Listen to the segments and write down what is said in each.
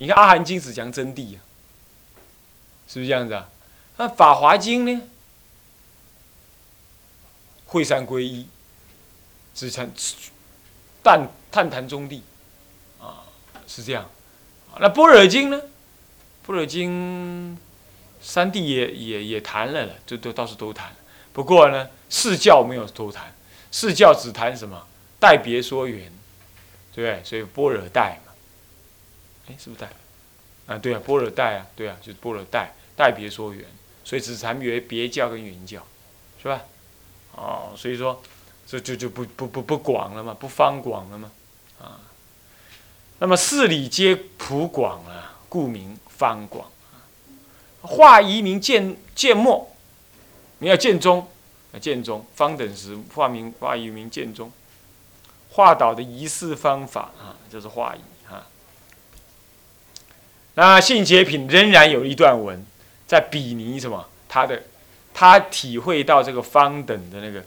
你看《阿含经》只讲真谛啊，是不是这样子啊？那《法华经》呢？会三归一，只谈但探谈中谛，啊，是这样。那《般若经》呢？《般若经》三谛也也也谈了了，这都倒是都谈。不过呢，四教没有多谈，四教只谈什么？代别说缘，对不对？所以般若代嘛，哎，是不是代？啊，对啊，波若代啊，对啊，就是波若代，代别说缘，所以只谈别别教跟原教，是吧？哦，所以说这就就不不不不广了嘛，不方广了嘛，啊。那么四理皆普广啊，故名方广。化夷名见见末，你要见中，见中方等时化名化夷名见中。化导的仪式方法啊，就是化仪啊。那性解品仍然有一段文，在比拟什么？他的他体会到这个方等的那个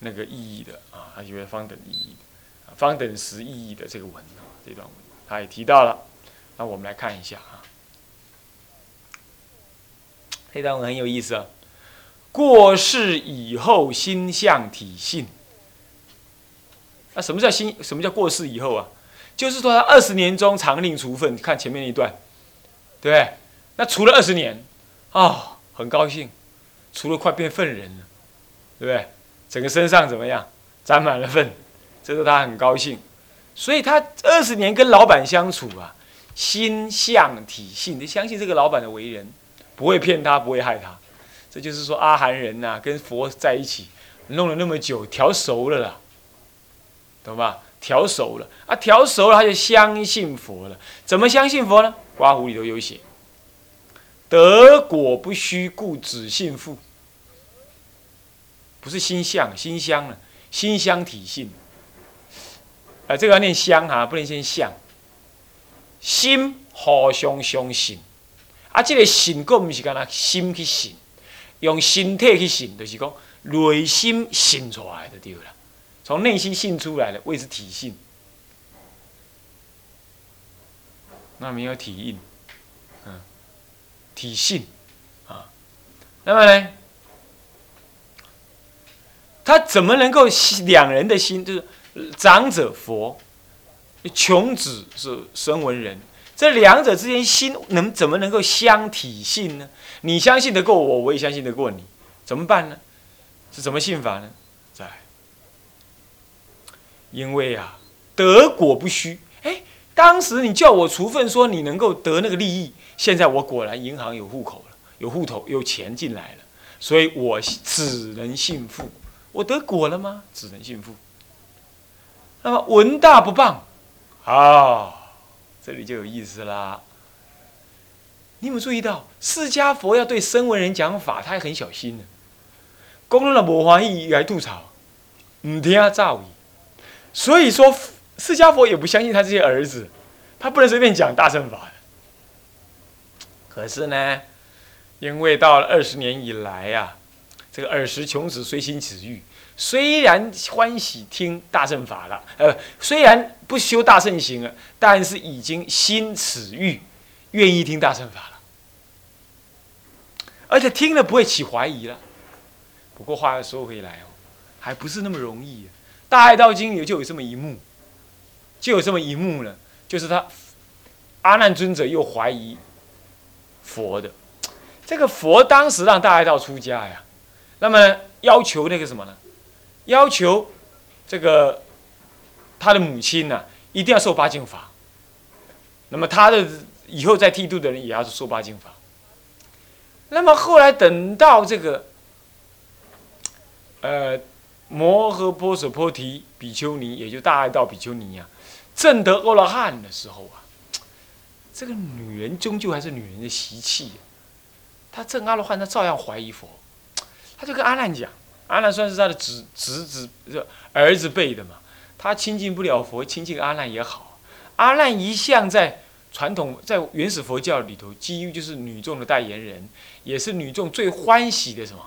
那个意义的啊，他体会方等意义的方等时意义的这个文啊，这段文他也提到了。那我们来看一下啊，这段文很有意思啊。过世以后心相体性。那什么叫心？什么叫过世以后啊？就是说他二十年中常令除粪，看前面那一段，对对？那除了二十年，哦，很高兴，除了快变粪人了，对不对？整个身上怎么样？沾满了粪，这是他很高兴。所以他二十年跟老板相处啊，心相体性，你相信这个老板的为人，不会骗他，不会害他。这就是说阿含人呐，跟佛在一起弄了那么久，调熟了啦。懂吧？调熟了啊，调熟了他就相信佛了。怎么相信佛呢？刮胡里头有写：得果不虚，故只信父。不是心相，心相了，心相体性。啊，这个要念相哈，不能先相。心互相相信，啊，这个信个不是干那心去信，用身体去信，就是讲内心信出来的对了。从内心信出来的谓之体性，那没有体印，嗯，体性啊，那么呢，他怎么能够两人的心就是长者佛，穷子是声闻人，这两者之间心能怎么能够相体性呢？你相信得过我，我也相信得过你，怎么办呢？是怎么信法呢？因为啊，得果不虚。哎，当时你叫我除分，说你能够得那个利益。现在我果然银行有户口了，有户头，有钱进来了，所以我只能信父。我得果了吗？只能信父。那么文大不谤，啊，这里就有意思啦。你有没有注意到，释迦佛要对声闻人讲法，他还很小心呢。公了无欢喜来吐槽，唔听造语。所以说，释迦佛也不相信他这些儿子，他不能随便讲大乘法的。可是呢，因为到了二十年以来呀，这个尔时穷子虽心此欲，虽然欢喜听大乘法了，呃，虽然不修大乘行了，但是已经心此欲，愿意听大乘法了，而且听了不会起怀疑了。不过话又说回来哦，还不是那么容易。大爱道经里就有这么一幕，就有这么一幕呢，就是他阿难尊者又怀疑佛的，这个佛当时让大爱道出家呀，那么要求那个什么呢？要求这个他的母亲呢一定要受八敬法，那么他的以后再剃度的人也要受八敬法。那么后来等到这个，呃。摩诃波舍波提比丘尼，也就大爱道比丘尼呀，证得阿罗汉的时候啊，这个女人终究还是女人的习气，她证阿罗汉，她照样怀疑佛，她就跟阿难讲，阿难算是他的侄侄子，儿子辈的嘛，他亲近不了佛，亲近阿难也好，阿难一向在传统在原始佛教里头，基于就是女众的代言人，也是女众最欢喜的什么，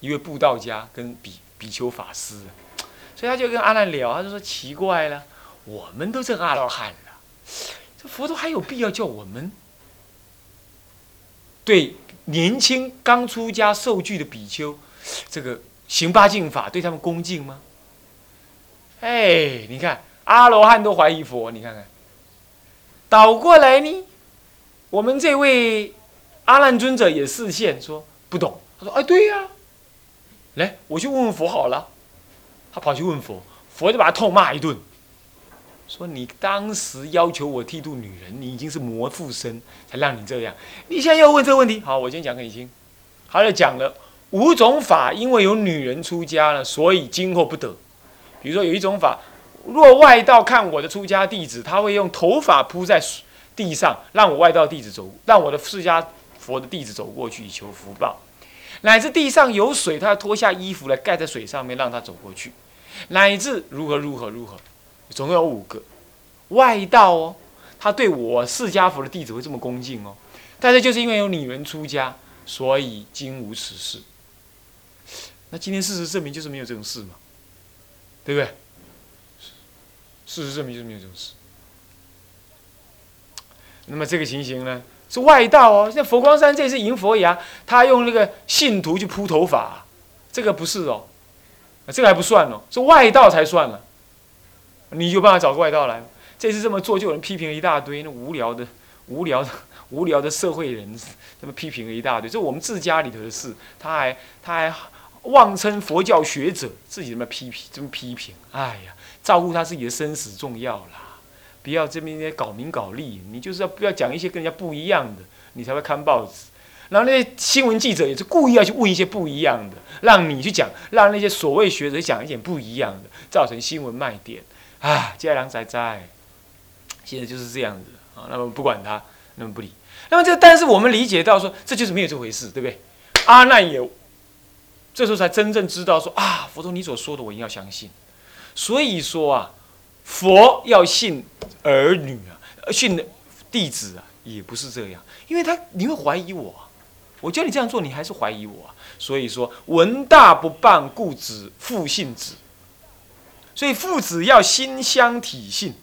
一位布道家跟比。比丘法师，所以他就跟阿难聊，他就说奇怪了，我们都成阿罗汉了，这佛陀还有必要叫我们对年轻刚出家受具的比丘，这个行八敬法对他们恭敬吗？哎，你看阿罗汉都怀疑佛，你看看，倒过来呢，我们这位阿难尊者也视线说不懂，他说哎对呀，来我去问问佛好了，他跑去问佛，佛就把他痛骂一顿。说你当时要求我剃度女人，你已经是魔附身，才让你这样。你现在又问这个问题，好，我先讲给你听。他就讲了五种法，因为有女人出家了，所以今后不得。比如说有一种法，若外道看我的出家弟子，他会用头发铺在地上，让我外道弟子走，让我的释迦佛的弟子走过去以求福报。乃至地上有水，他要脱下衣服来盖在水上面，让他走过去。乃至如何如何如何。总共有五个外道哦，他对我释迦佛的弟子会这么恭敬哦，但是就是因为有女人出家，所以今无此事。那今天事实证明就是没有这种事嘛，对不对？事实证明就是没有这种事。那么这个情形呢，是外道哦。像佛光山这次迎佛牙，他用那个信徒去铺头发，这个不是哦，这个还不算哦，是外道才算了。你有办法找个外道来？这次这么做，就有人批评了一大堆，那无聊的、无聊的、无聊的社会人，这么批评了一大堆。这我们自家里头的事，他还他还妄称佛教学者，自己这么批评，这么批评。哎呀，照顾他自己的生死重要啦，不要这边搞名搞利。你就是要不要讲一些跟人家不一样的，你才会看报纸。然后那些新闻记者也是故意要去问一些不一样的，让你去讲，让那些所谓学者讲一点不一样的，造成新闻卖点。啊，家良在在，现在就是这样子啊。那么不管他，那么不理。那么这，但是我们理解到说，这就是没有这回事，对不对？阿难也这时候才真正知道说啊，佛陀你所说的，我一定要相信。所以说啊，佛要信儿女啊，信弟子啊，也不是这样，因为他你会怀疑我，啊我叫你这样做，你还是怀疑我。啊所以说，文大不办，故子复信子。所以父子要心相体信，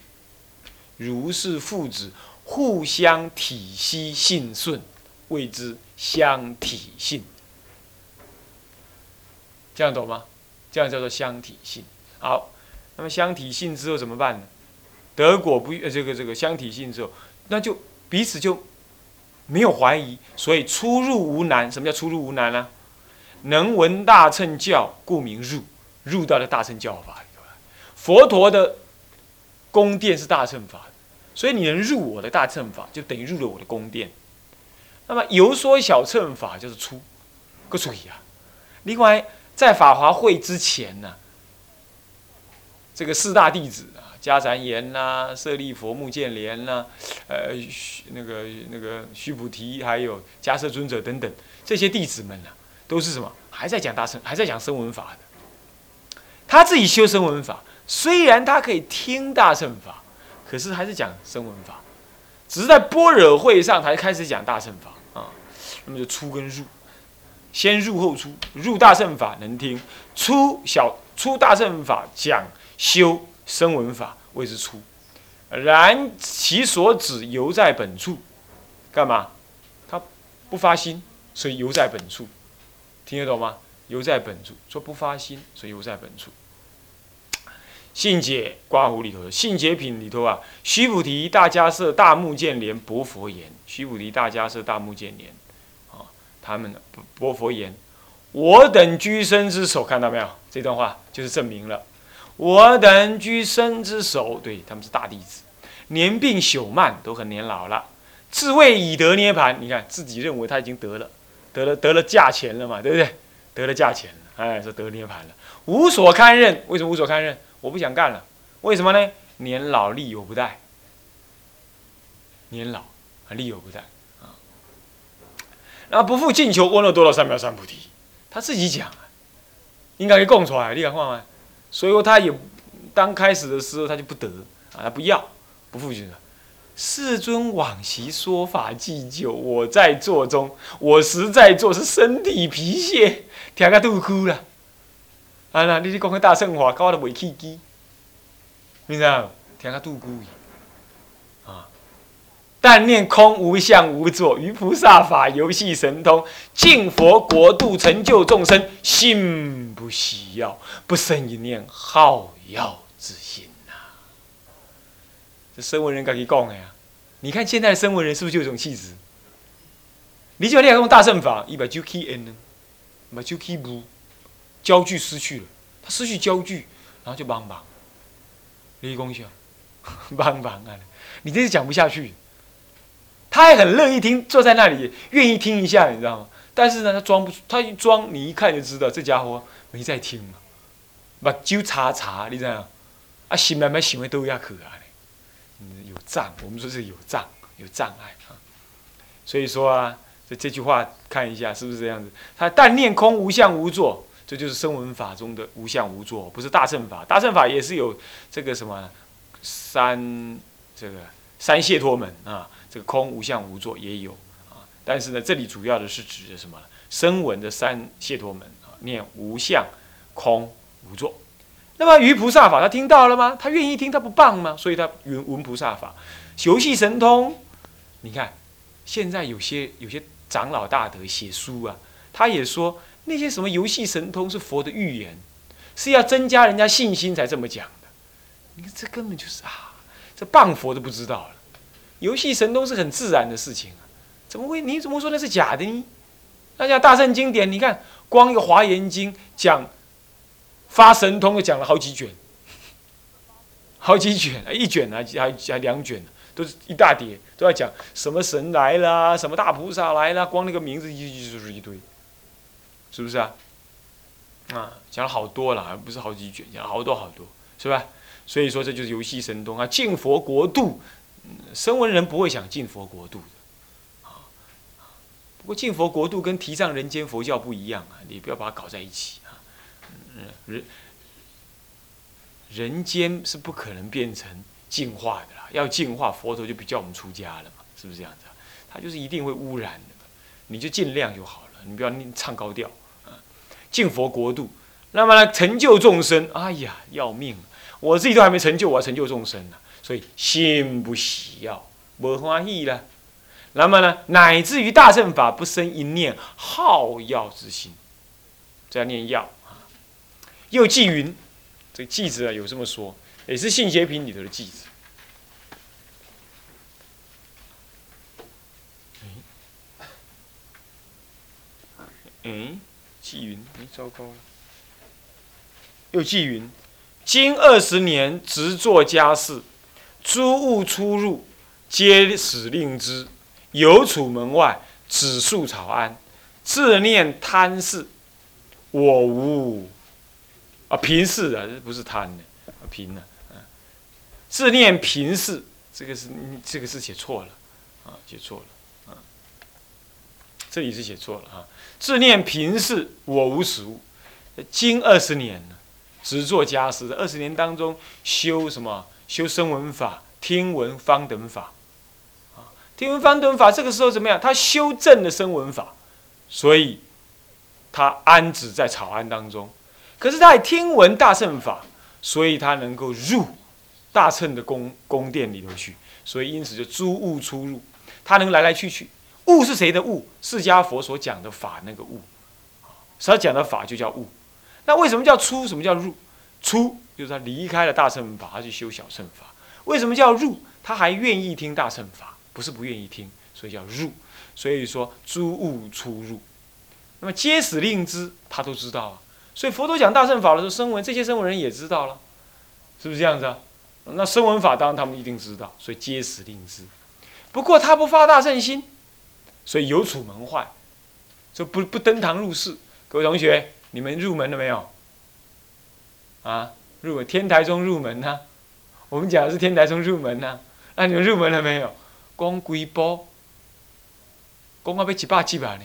如是父子互相体息信顺，谓之相体信。这样懂吗？这样叫做相体信。好，那么相体信之后怎么办呢？德国不呃，这个这个相体信之后，那就彼此就没有怀疑，所以出入无难。什么叫出入无难呢？能闻大乘教，故名入，入到了大乘教法里头来。佛陀的宫殿是大乘法，所以你能入我的大乘法，就等于入了我的宫殿。那么游说小乘法就是出，各注意啊。另外，在法华会之前呢，这个四大弟子啊，迦旃延呐、舍利佛、目犍连呐，呃，那个那个须菩提，还有迦摄尊者等等这些弟子们呢，都是什么？还在讲大乘，还在讲声闻法的。他自己修声闻法。虽然他可以听大乘法，可是还是讲声闻法，只是在般若会上才开始讲大乘法啊。那么就出跟入，先入后出。入大乘法能听，出小出大乘法讲修声闻法谓之出。然其所指犹在本处，干嘛？他不发心，所以犹在本处。听得懂吗？犹在本处，说不发心，所以犹在本处。信解刮胡里头的信解品里头啊，须菩提大迦摄大目犍连薄佛言：须菩提大迦摄大目犍连，啊，他们薄佛言，我等居身之首，看到没有？这段话就是证明了，我等居身之首，对他们是大弟子，年病朽慢，都很年老了，自谓已得涅盘，你看自己认为他已经得了，得了得了价钱了嘛，对不对？得了价钱了，哎，说得涅盘了，无所堪任，为什么无所堪任？我不想干了，为什么呢？年老力有不逮，年老啊力有不逮啊。那不负进求，阿耨多罗三藐三菩提，他自己讲啊，应该给供出来，你敢放吗？所以说他也刚开始的时候他就不得啊，他不要不负进求。世尊往昔说法既久，我在座中，我实在做是身体疲懈，听个肚哭了。啊！那你去讲个大圣话，搞得袂起机，明白？听个杜姑啊！但念空无相无作，于菩萨法游戏神通，尽佛国度成就众生，心不喜要，不生一念好药之心呐。这声闻人该去讲的呀。你看现在的声闻人是不是就有这种气质？你就你用大乘法，一把就 key n 呢，把就 k e 不，焦距失去了，他失去焦距，然后就帮忙。你讲一下，帮忙啊！你真是讲不下去。他还很乐意听，坐在那里愿意听一下，你知道吗？但是呢，他装不出，他一装，你一看就知道这家伙没在听嘛。把揪查查，你知道？啊，心慢慢行为都要可啊，有障，我们说是有障，有障碍啊。所以说啊，这这句话看一下是不是这样子？他但念空无相无作，这就是声闻法中的无相无作，不是大乘法。大乘法也是有这个什么三这个三解脱门啊。这个空无相无作也有啊，但是呢，这里主要的是指的什么？声闻的三解脱门啊，念无相、空、无作。那么于菩萨法，他听到了吗？他愿意听，他不棒吗？所以他闻闻菩萨法，游戏神通。你看，现在有些有些长老大德写书啊，他也说那些什么游戏神通是佛的预言，是要增加人家信心才这么讲的。你看，这根本就是啊，这谤佛都不知道了。游戏神通是很自然的事情啊，怎么会？你怎么说那是假的呢？那讲大圣经典，你看光一个华严经讲发神通，就讲了好几卷，好几卷，一卷啊，还还两卷都是一大叠，都要讲什么神来了，什么大菩萨来了，光那个名字一就是一堆，是不是啊？啊，讲了好多了，不是好几卷，讲了好多好多，是吧？所以说这就是游戏神通啊，净佛国度。声闻人不会想进佛国度的，啊，不过进佛国度跟提倡人间佛教不一样啊，你不要把它搞在一起啊。人人间是不可能变成净化的啦，要净化佛陀就不叫我们出家了嘛，是不是这样子？他就是一定会污染的，你就尽量就好了，你不要唱高调啊。进佛国度，那么呢，成就众生，哎呀，要命！我自己都还没成就，我要成就众生呢。所以心不喜要，不欢喜了。那么呢，乃至于大乘法不生一念好药之心，这样念药啊。又记云，这个记子啊有这么说，也是信邪品里头的记子。嗯，记云，哎，糟糕了。又记云，经二十年直做家事。诸物出入，皆使令之。有楚门外，只树草庵。自念贪事，我无啊贫事啊，这不是贪的，贫呢。自念贫事，这个是这个是写错了啊，写错了啊。这里是写错了啊。自念贫事，我无实物。经二十年了，只做家事。二十年当中修什么？修声闻法、听闻方等法，啊，听闻方等法，这个时候怎么样？他修正了声闻法，所以他安止在草庵当中。可是他也听闻大乘法，所以他能够入大乘的宫宫殿里头去。所以因此就诸物出入，他能来来去去。物是谁的物？释迦佛所讲的法那个物，所讲的法就叫物。那为什么叫出？什么叫入？出？就是他离开了大乘法，他去修小乘法。为什么叫入？他还愿意听大乘法，不是不愿意听，所以叫入。所以说诸物出入，那么皆使令之，他都知道啊。所以佛陀讲大乘法的时候，声闻这些声闻人也知道了，是不是这样子啊？那声闻法当然他们一定知道，所以皆使令之。不过他不发大乘心，所以有处门坏，就不不登堂入室。各位同学，你们入门了没有？啊？入天台中入门呐，我们讲的是天台中入门呐，那你们入门了没有？讲几步？讲到要一百几啊呢？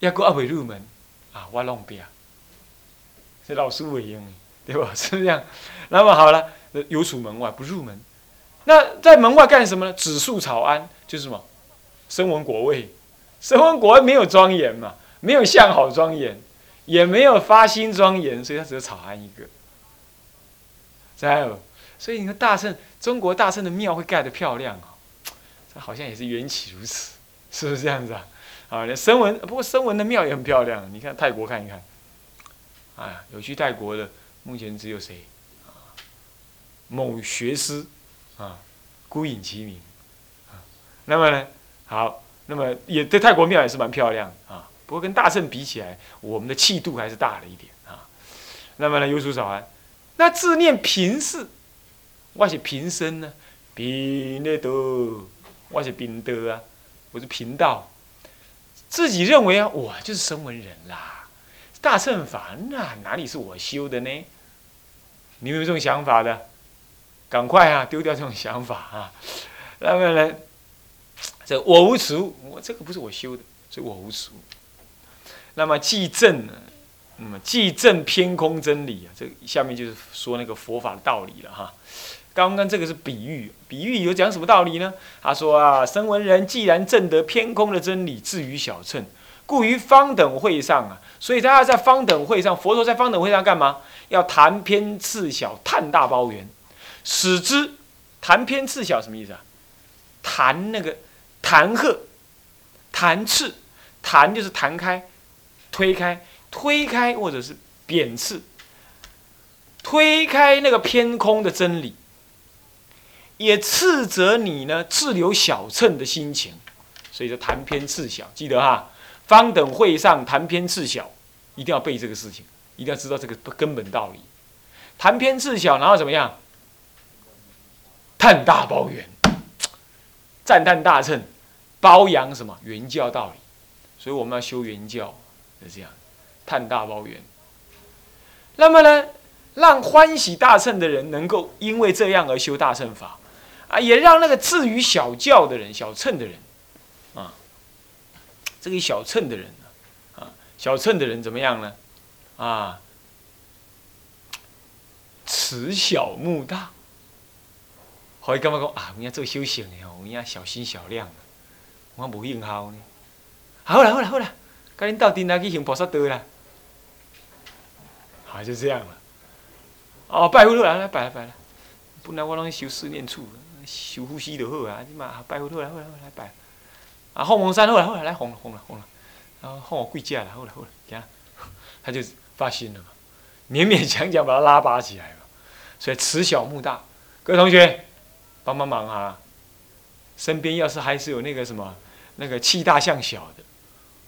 也阁还未入门啊！我弄边，是老师委用的，对吧？是这样？那么好了，有处门外不入门，那在门外干什么呢？指树草庵就是什么？声闻果位，声闻果位没有庄严嘛，没有相好庄严，也没有发心庄严，所以它只有草庵一个。在，所以你看大圣，中国大圣的庙会盖得漂亮啊，这好像也是缘起如此，是不是这样子啊？啊，那声闻不过声闻的庙也很漂亮，你看泰国看一看，哎，有去泰国的，目前只有谁？啊，某学师，啊，孤影其名，啊，那么呢，好，那么也对泰国庙也是蛮漂亮啊，不过跟大圣比起来，我们的气度还是大了一点啊。那么呢，有主少安，那自念平视。我是平生呢，平的多，我是平德啊，我是贫道，自己认为啊，我就是声闻人啦，大乘法那哪里是我修的呢？你有没有这种想法的？赶快啊，丢掉这种想法啊！那么呢，这我无此物，我这个不是我修的，所以我无此物。那么既正呢，那么既正偏空真理啊，这下面就是说那个佛法的道理了哈。刚刚这个是比喻，比喻有讲什么道理呢？他说啊，声闻人既然证得偏空的真理，至于小乘，故于方等会上啊，所以他要在方等会上，佛陀在方等会上干嘛？要谈偏次小，探大包圆，使之谈偏次小什么意思啊？谈那个弹劾，弹刺，弹就是弹开，推开，推开或者是贬斥，推开那个偏空的真理。也斥责你呢，自留小乘的心情，所以说谈偏次小，记得哈，方等会上谈偏次小，一定要背这个事情，一定要知道这个根本道理。谈偏次小，然后怎么样？叹大包圆，赞叹大乘，包养什么原教道理？所以我们要修原教，是这样，叹大包圆。那么呢，让欢喜大乘的人能够因为这样而修大乘法。啊，也让那个至于小教的人、小乘的人，啊，这个小乘的人啊，小乘的人怎么样呢？啊，慈小慕大，可以干嘛讲啊？我们做修行的哦，我们要小心小量，我无用好呢。好了好了好了，赶紧到顶来去行菩萨道啦。好，就这样了。哦，拜佛来来拜了拜了，本来我拢修四念处。修呼吸就好啊！你嘛拜佛好来好来好来拜，啊凤凰山好来好来来红了红了红了，然后放我跪架了好了好了，行，他就发心了嘛，勉勉强强把他拉拔起来嘛，所以慈小慕大，各位同学帮帮忙啊！身边要是还是有那个什么那个气大像小的，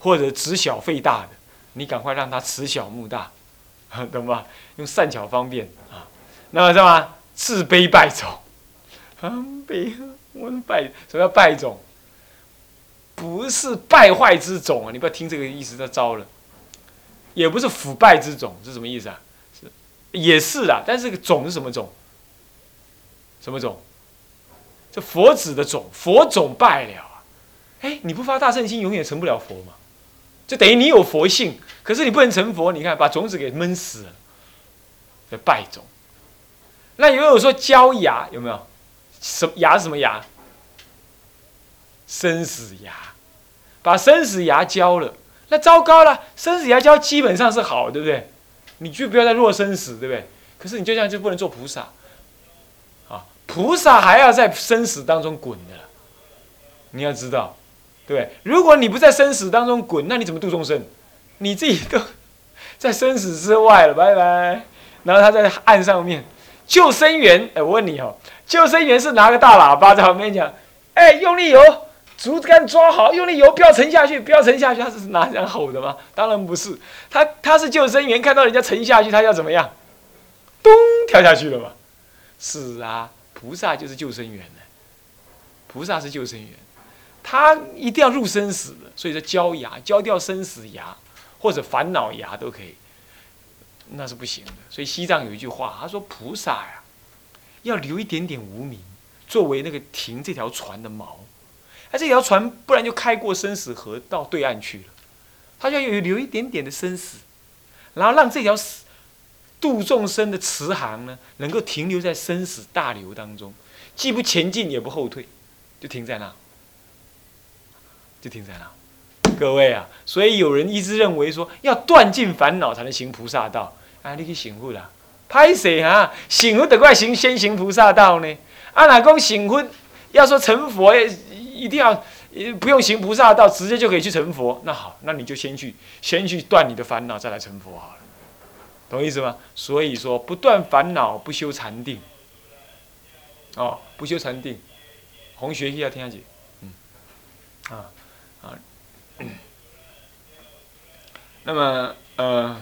或者子小费大的，你赶快让他慈小慕大，懂吧？用善巧方便啊，那么什么自卑败走。拜，我败，什么叫败种？不是败坏之种啊！你不要听这个意思，就糟了。也不是腐败之种，是什么意思啊？是，也是啊。但是这个种是什么种？什么种？这佛子的种，佛种败了啊！哎，你不发大圣心，永远成不了佛嘛。就等于你有佛性，可是你不能成佛。你看，把种子给闷死了，叫败种。那也有说焦芽，有没有？什么牙是什么牙？生死牙，把生死牙交了，那糟糕了。生死牙交基本上是好，对不对？你就不要再落生死，对不对？可是你就这样就不能做菩萨，啊，菩萨还要在生死当中滚的。你要知道，对？如果你不在生死当中滚，那你怎么度众生？你自己都在生死之外了，拜拜。然后他在岸上面救生员，哎，我问你哦。救生员是拿个大喇叭在旁边讲：“哎，用力游，竹竿抓好，用力游，不要沉下去，不要沉下去。”他是拿这样吼的吗？当然不是，他他是救生员，看到人家沉下去，他要怎么样？咚，跳下去了嘛。是啊，菩萨就是救生员呢。菩萨是救生员，他一定要入生死的，所以说焦牙，焦掉生死牙或者烦恼牙都可以，那是不行的。所以西藏有一句话，他说：“菩萨呀。”要留一点点无名，作为那个停这条船的锚，而这条船不然就开过生死河到对岸去了。他就要有留一点点的生死，然后让这条渡众生的慈航呢，能够停留在生死大流当中，既不前进也不后退，就停在那，就停在那。各位啊，所以有人一直认为说，要断尽烦恼才能行菩萨道，啊，你去醒悟了。拍谁啊？醒悟得怪行先行菩萨道呢？啊，哪公醒佛要说成佛一定要不用行菩萨道，直接就可以去成佛。那好，那你就先去先去断你的烦恼，再来成佛好了，懂意思吗？所以说不断烦恼，不修禅定。哦，不修禅定，红学要听下去，嗯，啊啊，那么呃，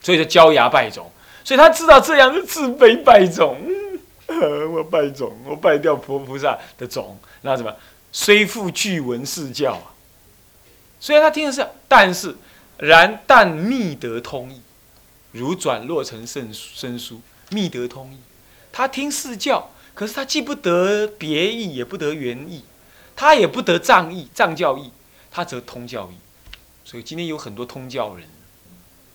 所以说骄牙败种，所以他知道这样是自卑败种，我败种，我败掉佛菩萨的种，那什么？虽复具闻是教啊，虽然他听的是，但是然但密得通义，如转落成圣圣书，密得通义。他听四教，可是他既不得别义，也不得原义，他也不得藏义、藏教义，他则通教义。所以今天有很多通教人，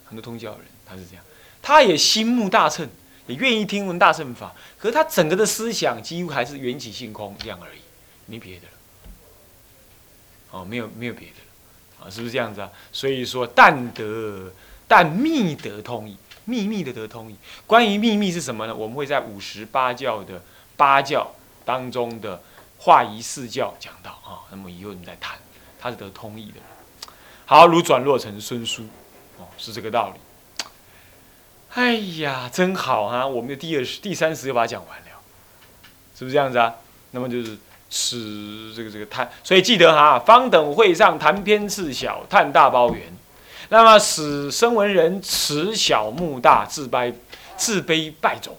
很多通教人，他是这样，他也心目大乘，也愿意听闻大乘法，可是他整个的思想几乎还是缘起性空这样而已，没别的了。哦，没有没有别的了，啊，是不是这样子啊？所以说，但得但密得通义。秘密的得通义，关于秘密是什么呢？我们会在五十八教的八教当中的化仪四教讲到啊。那么以后我们再谈，他是得通义的。好，如转落成孙书，哦，是这个道理。哎呀，真好啊！我们的第二十、第三十就把它讲完了，是不是这样子啊？那么就是此这个这个叹，所以记得哈，方等会上谈偏次小，叹大包圆。那么使声闻人持小目大，自卑自卑败种，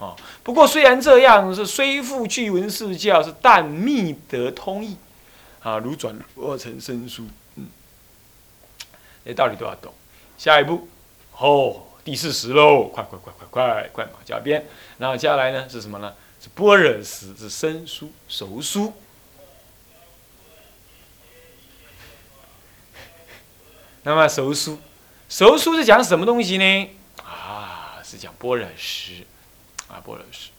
啊！不过虽然这样，是虽复具闻是教，是但密得通义，啊，如转落成生疏，嗯，这道理都要懂。下一步，哦，第四十喽，快快快快快快马加鞭。然后接下来呢是什么呢？是般若时，是生疏熟疏。那么熟疏，熟疏是讲什么东西呢？啊，是讲般若识，啊，般若识。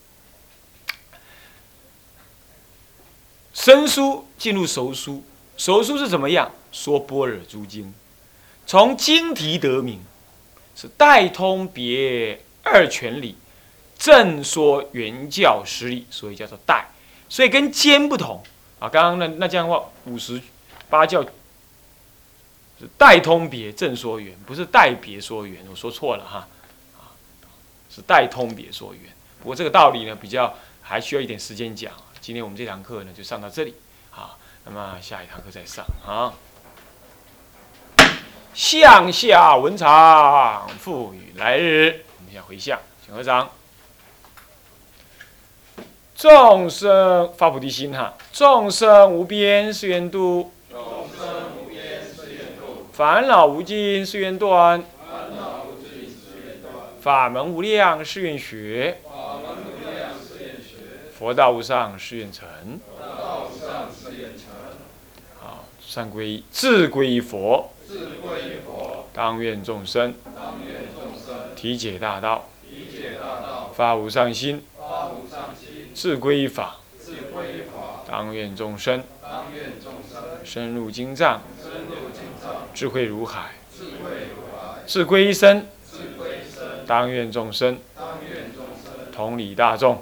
生疏进入熟书，熟书是怎么样？说般若诸经，从经题得名，是代通别二权理，正说原教实理，所以叫做代。所以跟兼不同啊。刚刚那那这样的话，五十八教。是代通别正说圆，不是代别说圆，我说错了哈，啊，是代通别说圆。不过这个道理呢，比较还需要一点时间讲。今天我们这堂课呢，就上到这里，好，那么下一堂课再上啊。向下文长赋予来日，我们先回向，请合掌。众生发菩提心哈，众生无边誓愿度。众生无边誓愿度，烦恼无尽誓愿断烦恼无尽，誓愿断；法门无量，誓愿学；佛道无上，誓愿成。好，三皈依，自皈依佛，当愿众生。体解大道，发无上心；自皈依法，当愿众生。深入经藏。智慧如海，智慧如海。自归一生，当愿众生。同理大众，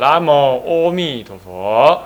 南无阿弥陀佛。